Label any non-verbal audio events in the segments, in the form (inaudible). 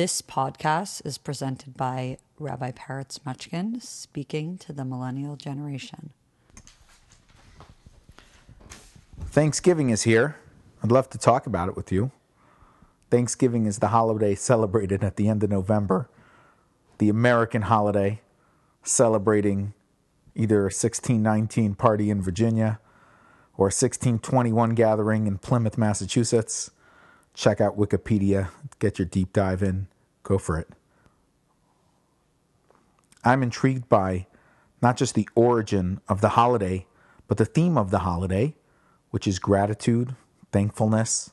This podcast is presented by Rabbi Peretz Mochkin speaking to the millennial generation. Thanksgiving is here. I'd love to talk about it with you. Thanksgiving is the holiday celebrated at the end of November, the American holiday celebrating either a 1619 party in Virginia or a 1621 gathering in Plymouth, Massachusetts check out Wikipedia, get your deep dive in, go for it. I'm intrigued by not just the origin of the holiday, but the theme of the holiday, which is gratitude, thankfulness,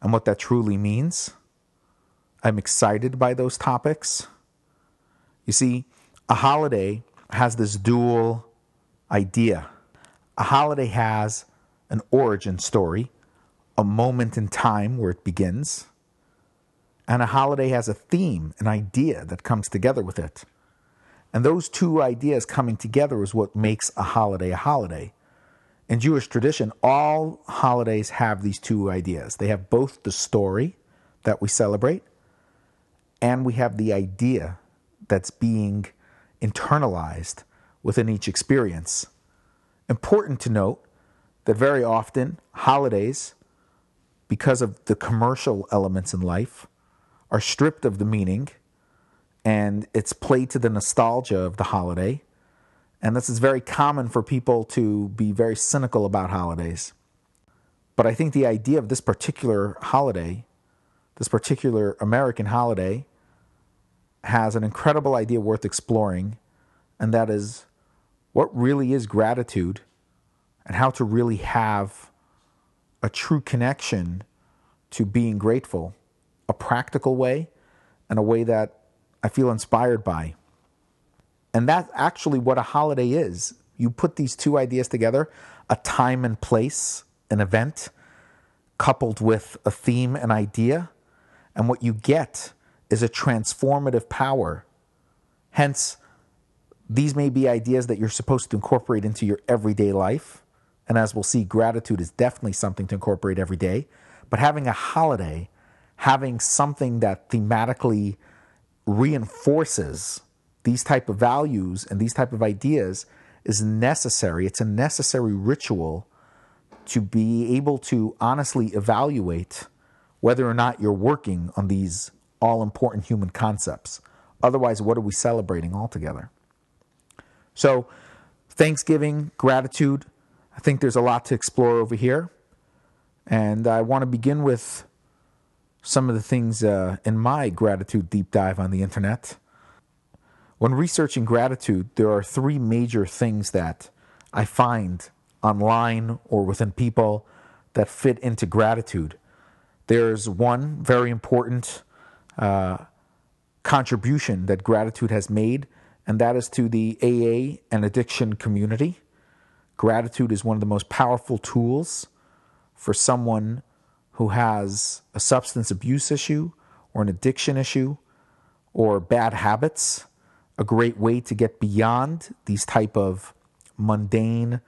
and what that truly means. I'm excited by those topics. You see, a holiday has this dual idea. A holiday has an origin story, a moment in time where it begins, and a holiday has a theme, an idea that comes together with it. And those two ideas coming together is what makes a holiday a holiday. In Jewish tradition, all holidays have these two ideas. They have both the story that we celebrate, and we have the idea that's being internalized within each experience. Important to note that very often holidays because of the commercial elements in life, are stripped of the meaning and it's played to the nostalgia of the holiday. And this is very common for people to be very cynical about holidays. But I think the idea of this particular holiday, this particular American holiday, has an incredible idea worth exploring, and that is what really is gratitude and how to really have a true connection to being grateful, a practical way, and a way that I feel inspired by. And that's actually what a holiday is. You put these two ideas together a time and place, an event, coupled with a theme and idea, and what you get is a transformative power. Hence, these may be ideas that you're supposed to incorporate into your everyday life and as we'll see, gratitude is definitely something to incorporate every day. But having a holiday, having something that thematically reinforces these type of values and these type of ideas is necessary. It's a necessary ritual to be able to honestly evaluate whether or not you're working on these all important human concepts. Otherwise, what are we celebrating altogether? So, Thanksgiving, gratitude, I think there's a lot to explore over here. And I want to begin with some of the things uh, in my gratitude deep dive on the internet. When researching gratitude, there are three major things that I find online or within people that fit into gratitude. There's one very important uh, contribution that gratitude has made, and that is to the AA and addiction community. Gratitude is one of the most powerful tools for someone who has a substance abuse issue or an addiction issue or bad habits. A great way to get beyond these type of mundane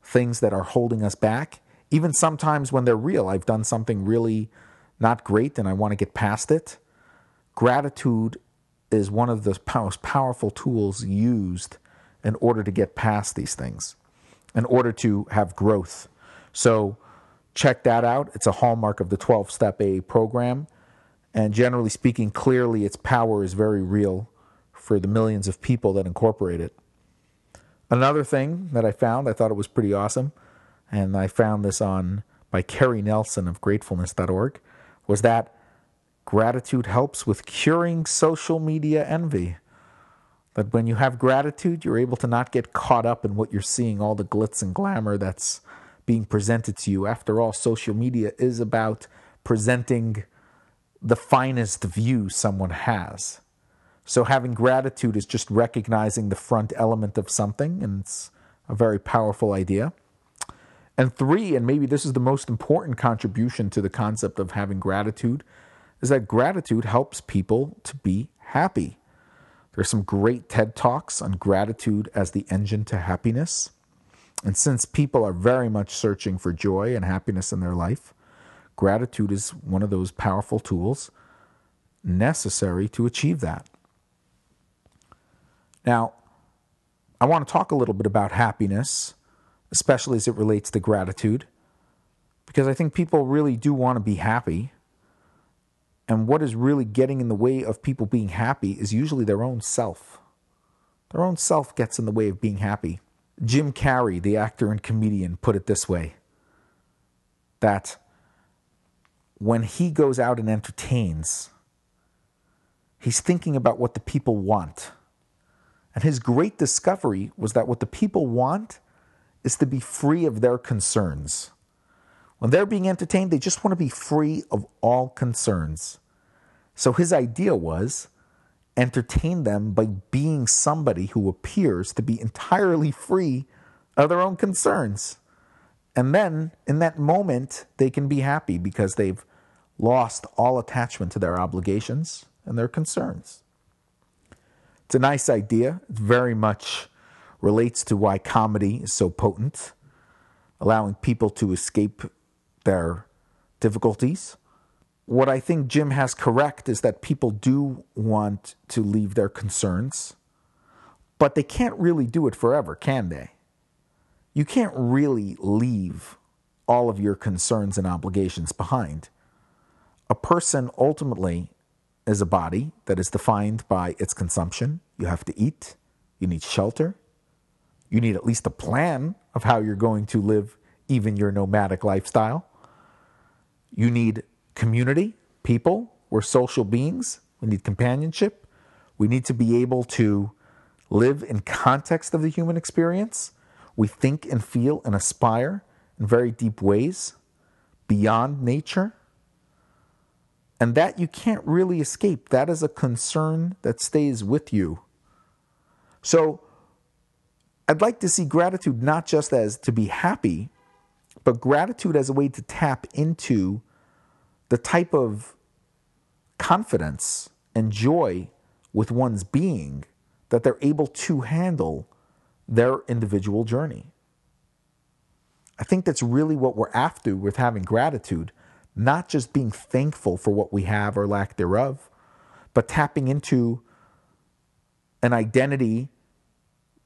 things that are holding us back. Even sometimes when they're real, I've done something really not great and I want to get past it. Gratitude is one of the most powerful tools used in order to get past these things in order to have growth. So check that out. It's a hallmark of the 12 step A program. And generally speaking, clearly its power is very real for the millions of people that incorporate it. Another thing that I found, I thought it was pretty awesome, and I found this on by Kerry Nelson of gratefulness.org, was that gratitude helps with curing social media envy. That when you have gratitude, you're able to not get caught up in what you're seeing, all the glitz and glamour that's being presented to you. After all, social media is about presenting the finest view someone has. So having gratitude is just recognizing the front element of something, and it's a very powerful idea. And three, and maybe this is the most important contribution to the concept of having gratitude, is that gratitude helps people to be happy. There's some great TED Talks on gratitude as the engine to happiness. And since people are very much searching for joy and happiness in their life, gratitude is one of those powerful tools. necessary to achieve that. Now, I want to talk a little bit about happiness, especially as it relates to gratitude, because I think people really do want to be happy. And what is really getting in the way of people being happy is usually their own self. Their own self gets in the way of being happy. Jim Carrey, the actor and comedian, put it this way that when he goes out and entertains, he's thinking about what the people want. And his great discovery was that what the people want is to be free of their concerns. When they're being entertained, they just want to be free of all concerns. So his idea was entertain them by being somebody who appears to be entirely free of their own concerns. And then in that moment, they can be happy because they've lost all attachment to their obligations and their concerns. It's a nice idea. It very much relates to why comedy is so potent, allowing people to escape their difficulties. What I think Jim has correct is that people do want to leave their concerns, but they can't really do it forever, can they? You can't really leave all of your concerns and obligations behind. A person ultimately is a body that is defined by its consumption. You have to eat, you need shelter, you need at least a plan of how you're going to live even your nomadic lifestyle. You need community, people. We're social beings. We need companionship. We need to be able to live in context of the human experience. We think and feel and aspire in very deep ways beyond nature. And that you can't really escape. That is a concern that stays with you. So I'd like to see gratitude not just as to be happy, but gratitude as a way to tap into the type of confidence and joy with one's being that they're able to handle their individual journey. I think that's really what we're after with having gratitude, not just being thankful for what we have or lack thereof, but tapping into an identity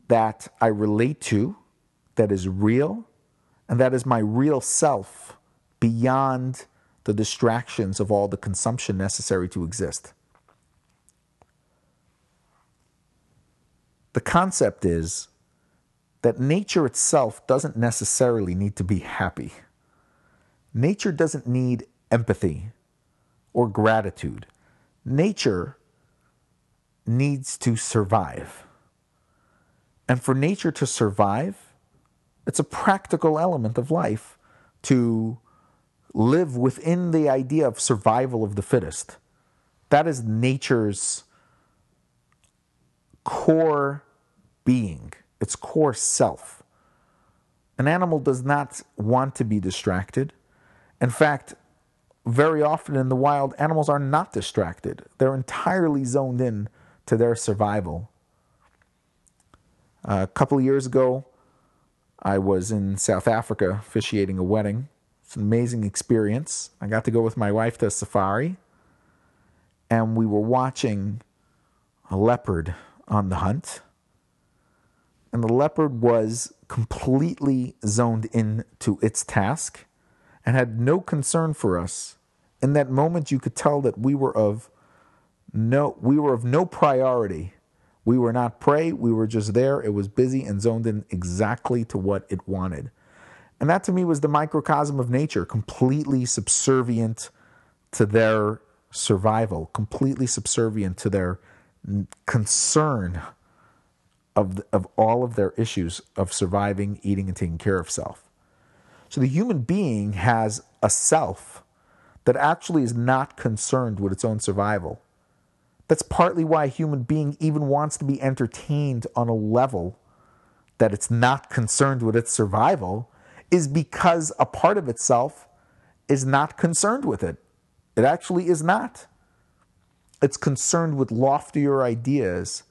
that I relate to, that is real, and that is my real self beyond the distractions of all the consumption necessary to exist. The concept is that nature itself doesn't necessarily need to be happy. Nature doesn't need empathy or gratitude. Nature needs to survive. And for nature to survive, it's a practical element of life to live within the idea of survival of the fittest. That is nature's core being, its core self. An animal does not want to be distracted. In fact, very often in the wild, animals are not distracted. They're entirely zoned in to their survival a couple years ago, I was in South Africa officiating a wedding. It's an amazing experience. I got to go with my wife to a safari, and we were watching a leopard on the hunt. And the leopard was completely zoned in to its task and had no concern for us. In that moment, you could tell that we were of no, we were of no priority we were not prey, we were just there. It was busy and zoned in exactly to what it wanted. And that to me was the microcosm of nature, completely subservient to their survival, completely subservient to their concern of, the, of all of their issues of surviving, eating, and taking care of self. So the human being has a self that actually is not concerned with its own survival. That's partly why a human being even wants to be entertained on a level that it's not concerned with its survival, is because a part of itself is not concerned with it. It actually is not. It's concerned with loftier ideas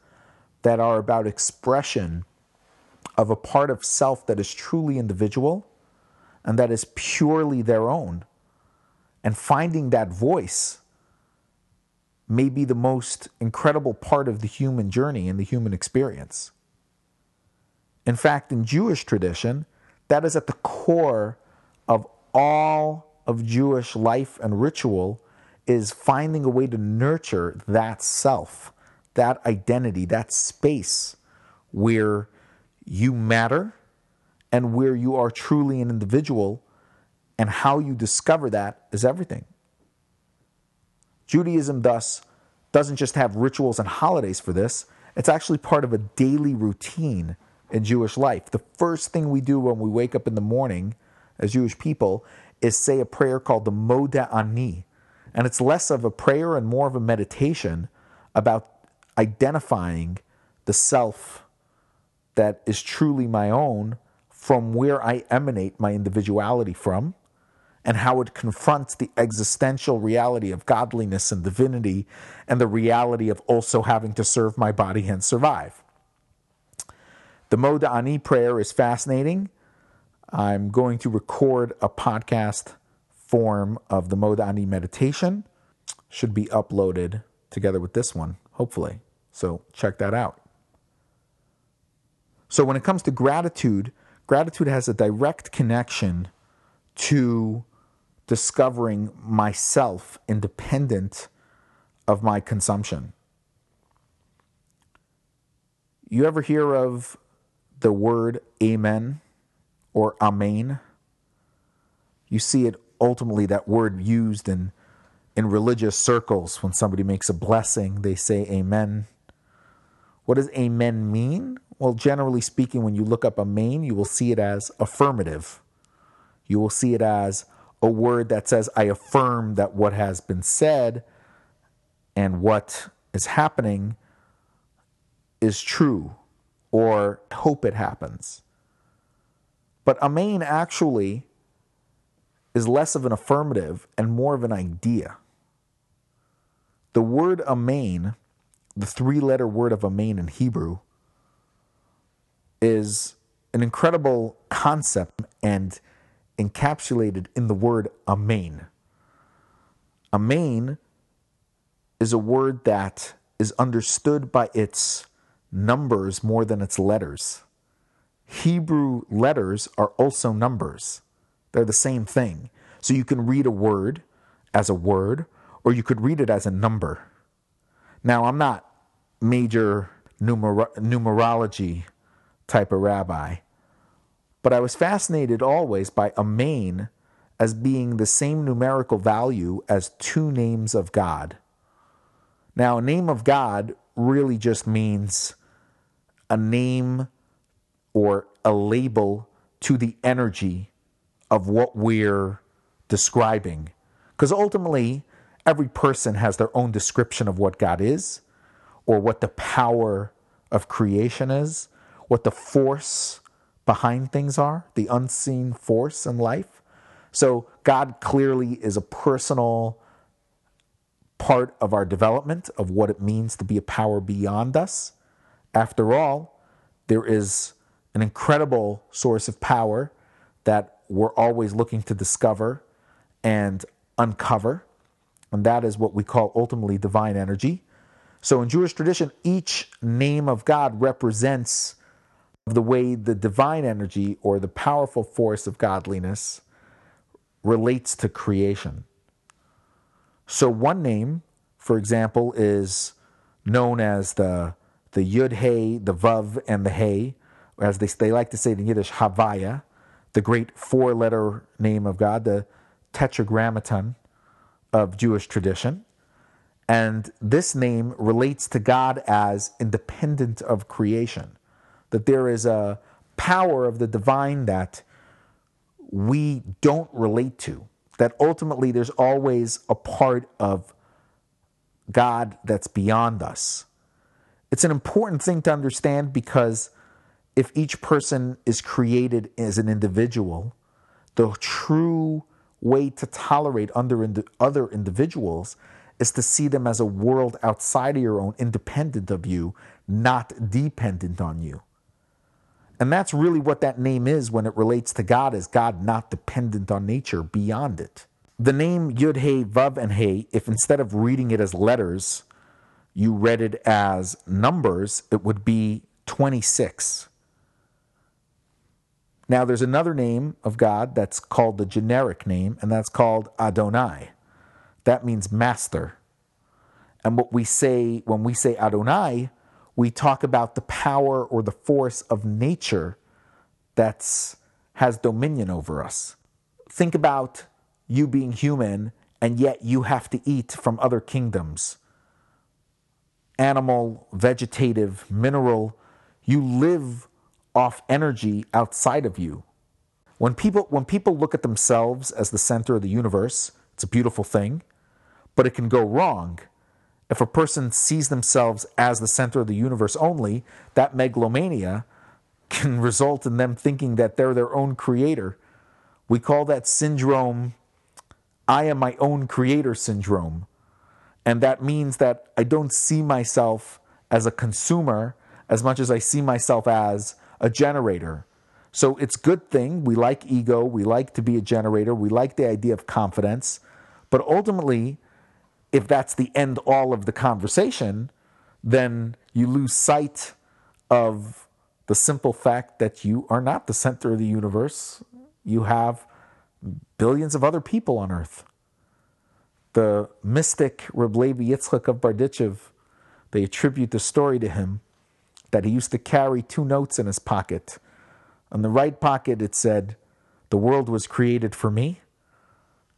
that are about expression of a part of self that is truly individual and that is purely their own. And finding that voice may be the most incredible part of the human journey and the human experience. In fact, in Jewish tradition, that is at the core of all of Jewish life and ritual is finding a way to nurture that self, that identity, that space where you matter and where you are truly an individual and how you discover that is everything. Judaism, thus, doesn't just have rituals and holidays for this, it's actually part of a daily routine in Jewish life. The first thing we do when we wake up in the morning as Jewish people is say a prayer called the Modeh Ani. And it's less of a prayer and more of a meditation about identifying the self that is truly my own from where I emanate my individuality from and how it confronts the existential reality of godliness and divinity and the reality of also having to serve my body and survive. The Modeh Ani prayer is fascinating. I'm going to record a podcast form of the Modeh Ani meditation. Should be uploaded together with this one, hopefully. So check that out. So when it comes to gratitude, gratitude has a direct connection to discovering myself independent of my consumption. You ever hear of the word amen or amen? You see it ultimately, that word used in, in religious circles. When somebody makes a blessing, they say amen. What does amen mean? Well, generally speaking, when you look up amen, you will see it as affirmative. You will see it as a word that says, I affirm that what has been said and what is happening is true, or hope it happens. But Amen actually is less of an affirmative and more of an idea. The word Amen, the three letter word of Amen in Hebrew, is an incredible concept and encapsulated in the word Amen. Amen is a word that is understood by its numbers more than its letters. Hebrew letters are also numbers, they're the same thing. So you can read a word as a word, or you could read it as a number. Now, I'm not major numer- numerology type of rabbi. But I was fascinated always by Amen as being the same numerical value as two names of God. Now, a name of God really just means a name or a label to the energy of what we're describing. Because ultimately, every person has their own description of what God is, or what the power of creation is, what the force behind things are, the unseen force in life. So, God clearly is a personal part of our development of what it means to be a power beyond us. After all, there is an incredible source of power that we're always looking to discover and uncover. And that is what we call ultimately divine energy. So in Jewish tradition, each name of God represents the way the divine energy or the powerful force of godliness relates to creation. So one name, for example, is known as the the Yud Hey, the Vav, and the Hey, as they, they like to say in Yiddish, Havaya, the great four letter name of God, the Tetragrammaton of Jewish tradition. And this name relates to God as independent of creation that there is a power of the divine that we don't relate to, that ultimately there's always a part of God that's beyond us. It's an important thing to understand because if each person is created as an individual, the true way to tolerate under other individuals is to see them as a world outside of your own, independent of you, not dependent on you. And that's really what that name is when it relates to God, is God not dependent on nature beyond it. the name Yud Hey Vav and Hey, if instead of reading it as letters, you read it as numbers, it would be 26. Now, there's another name of God that's called the generic name, and that's called Adonai. That means master. And what we say when we say Adonai, we talk about the power or the force of nature that's has dominion over us. Think about you being human and yet you have to eat from other kingdoms. Animal, vegetative, mineral, you live off energy outside of you. When people when people look at themselves as the center of the universe, it's a beautiful thing, but it can go wrong. If a person sees themselves as the center of the universe only, that megalomania can (laughs) result in them thinking that they're their own creator. We call that syndrome I am my own creator syndrome. And that means that I don't see myself as a consumer as much as I see myself as a generator. So it's good thing. We like ego. We like to be a generator. We like the idea of confidence. But ultimately, if that's the end all of the conversation, then you lose sight of the simple fact that you are not the center of the universe. You have billions of other people on earth. The mystic Reb Yitzchak of Berditchev, they attribute the story to him that he used to carry two notes in his pocket. On the right pocket, it said, The world was created for me.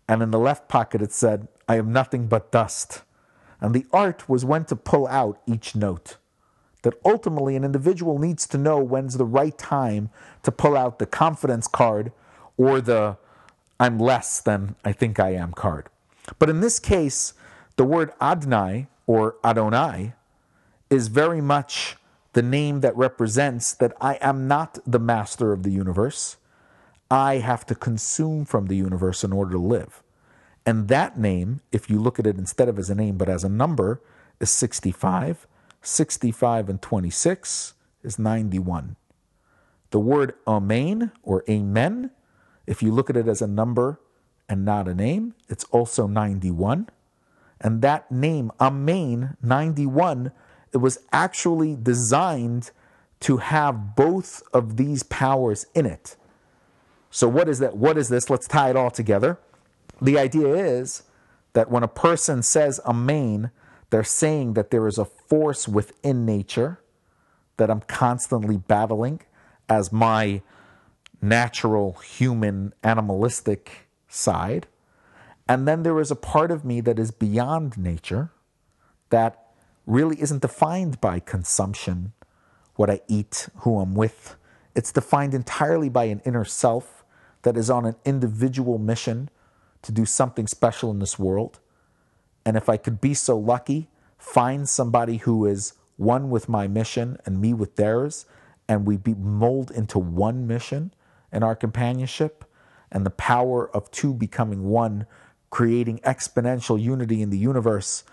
And in the left pocket, it said, I am nothing but dust. And the art was when to pull out each note. That ultimately, an individual needs to know when's the right time to pull out the confidence card or the I'm less than I think I am card. But in this case, the word Adonai or Adonai is very much the name that represents that I am not the master of the universe. I have to consume from the universe in order to live. And that name, if you look at it instead of as a name but as a number, is 65. 65 and 26 is 91. The word Amen or Amen, if you look at it as a number and not a name, it's also 91. And that name, Amen 91, it was actually designed to have both of these powers in it. So what is that? What is this? Let's tie it all together. The idea is that when a person says Amen, they're saying that there is a force within nature that I'm constantly battling as my natural human animalistic side. And then there is a part of me that is beyond nature that really isn't defined by consumption, what I eat, who I'm with. It's defined entirely by an inner self that is on an individual mission to do something special in this world. And if I could be so lucky, find somebody who is one with my mission and me with theirs, and we be mold into one mission in our companionship, and the power of two becoming one, creating exponential unity in the universe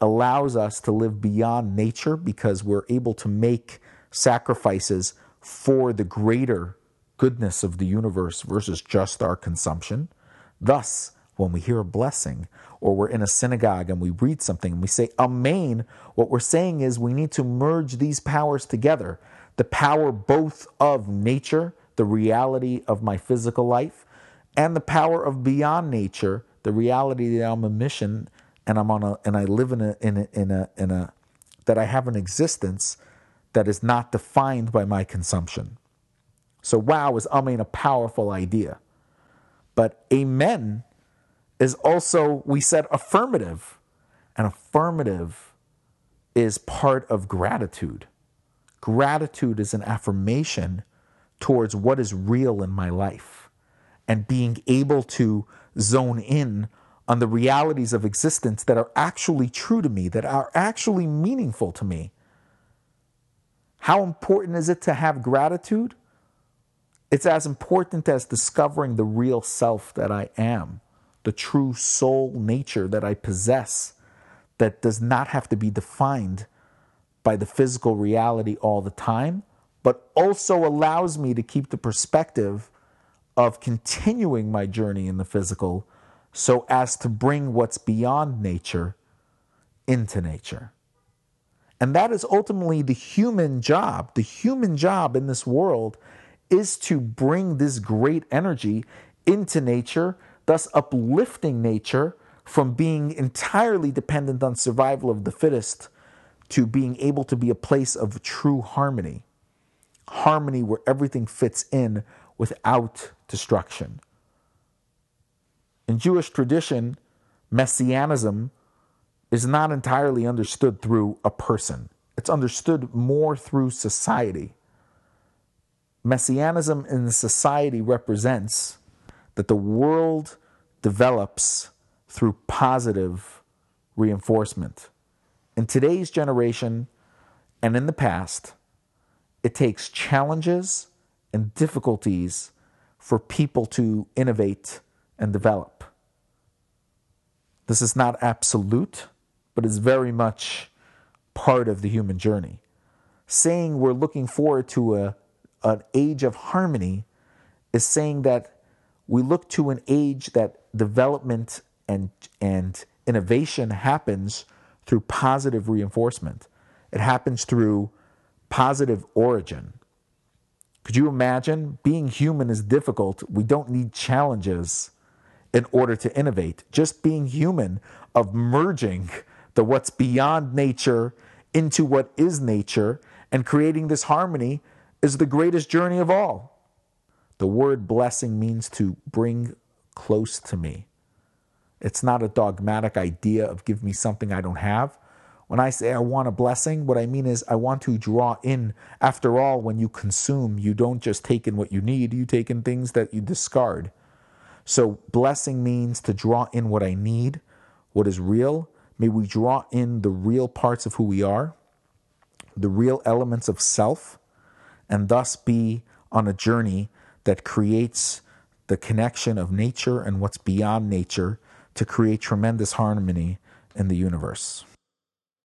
allows us to live beyond nature because we're able to make sacrifices for the greater goodness of the universe versus just our consumption. Thus, when we hear a blessing or we're in a synagogue and we read something and we say Amen, what we're saying is we need to merge these powers together. The power both of nature, the reality of my physical life, and the power of beyond nature, the reality that I'm a mission and I'm on a and I live in a in a in a in a that I have an existence that is not defined by my consumption. So wow is I mean a powerful idea. But amen is also we said affirmative. And affirmative is part of gratitude. Gratitude is an affirmation towards what is real in my life and being able to zone in on the realities of existence that are actually true to me, that are actually meaningful to me. How important is it to have gratitude? It's as important as discovering the real self that I am, the true soul nature that I possess, that does not have to be defined by the physical reality all the time, but also allows me to keep the perspective of continuing my journey in the physical so as to bring what's beyond nature into nature. And that is ultimately the human job. The human job in this world is to bring this great energy into nature, thus uplifting nature from being entirely dependent on survival of the fittest to being able to be a place of true harmony. Harmony where everything fits in without destruction. In Jewish tradition, messianism is not entirely understood through a person, it's understood more through society. Messianism in society represents that the world develops through positive reinforcement. In today's generation and in the past, it takes challenges and difficulties for people to innovate and develop. This is not absolute, but is very much part of the human journey. Saying we're looking forward to a, an age of harmony is saying that we look to an age that development and, and innovation happens through positive reinforcement. It happens through positive origin. Could you imagine? Being human is difficult. We don't need challenges in order to innovate. Just being human, of merging the what's beyond nature into what is nature and creating this harmony is the greatest journey of all. The word blessing means to bring close to me. It's not a dogmatic idea of give me something I don't have. When I say I want a blessing, what I mean is I want to draw in. After all, when you consume, you don't just take in what you need, you take in things that you discard. So, blessing means to draw in what I need, what is real. May we draw in the real parts of who we are, the real elements of self, and thus be on a journey that creates the connection of nature and what's beyond nature to create tremendous harmony in the universe.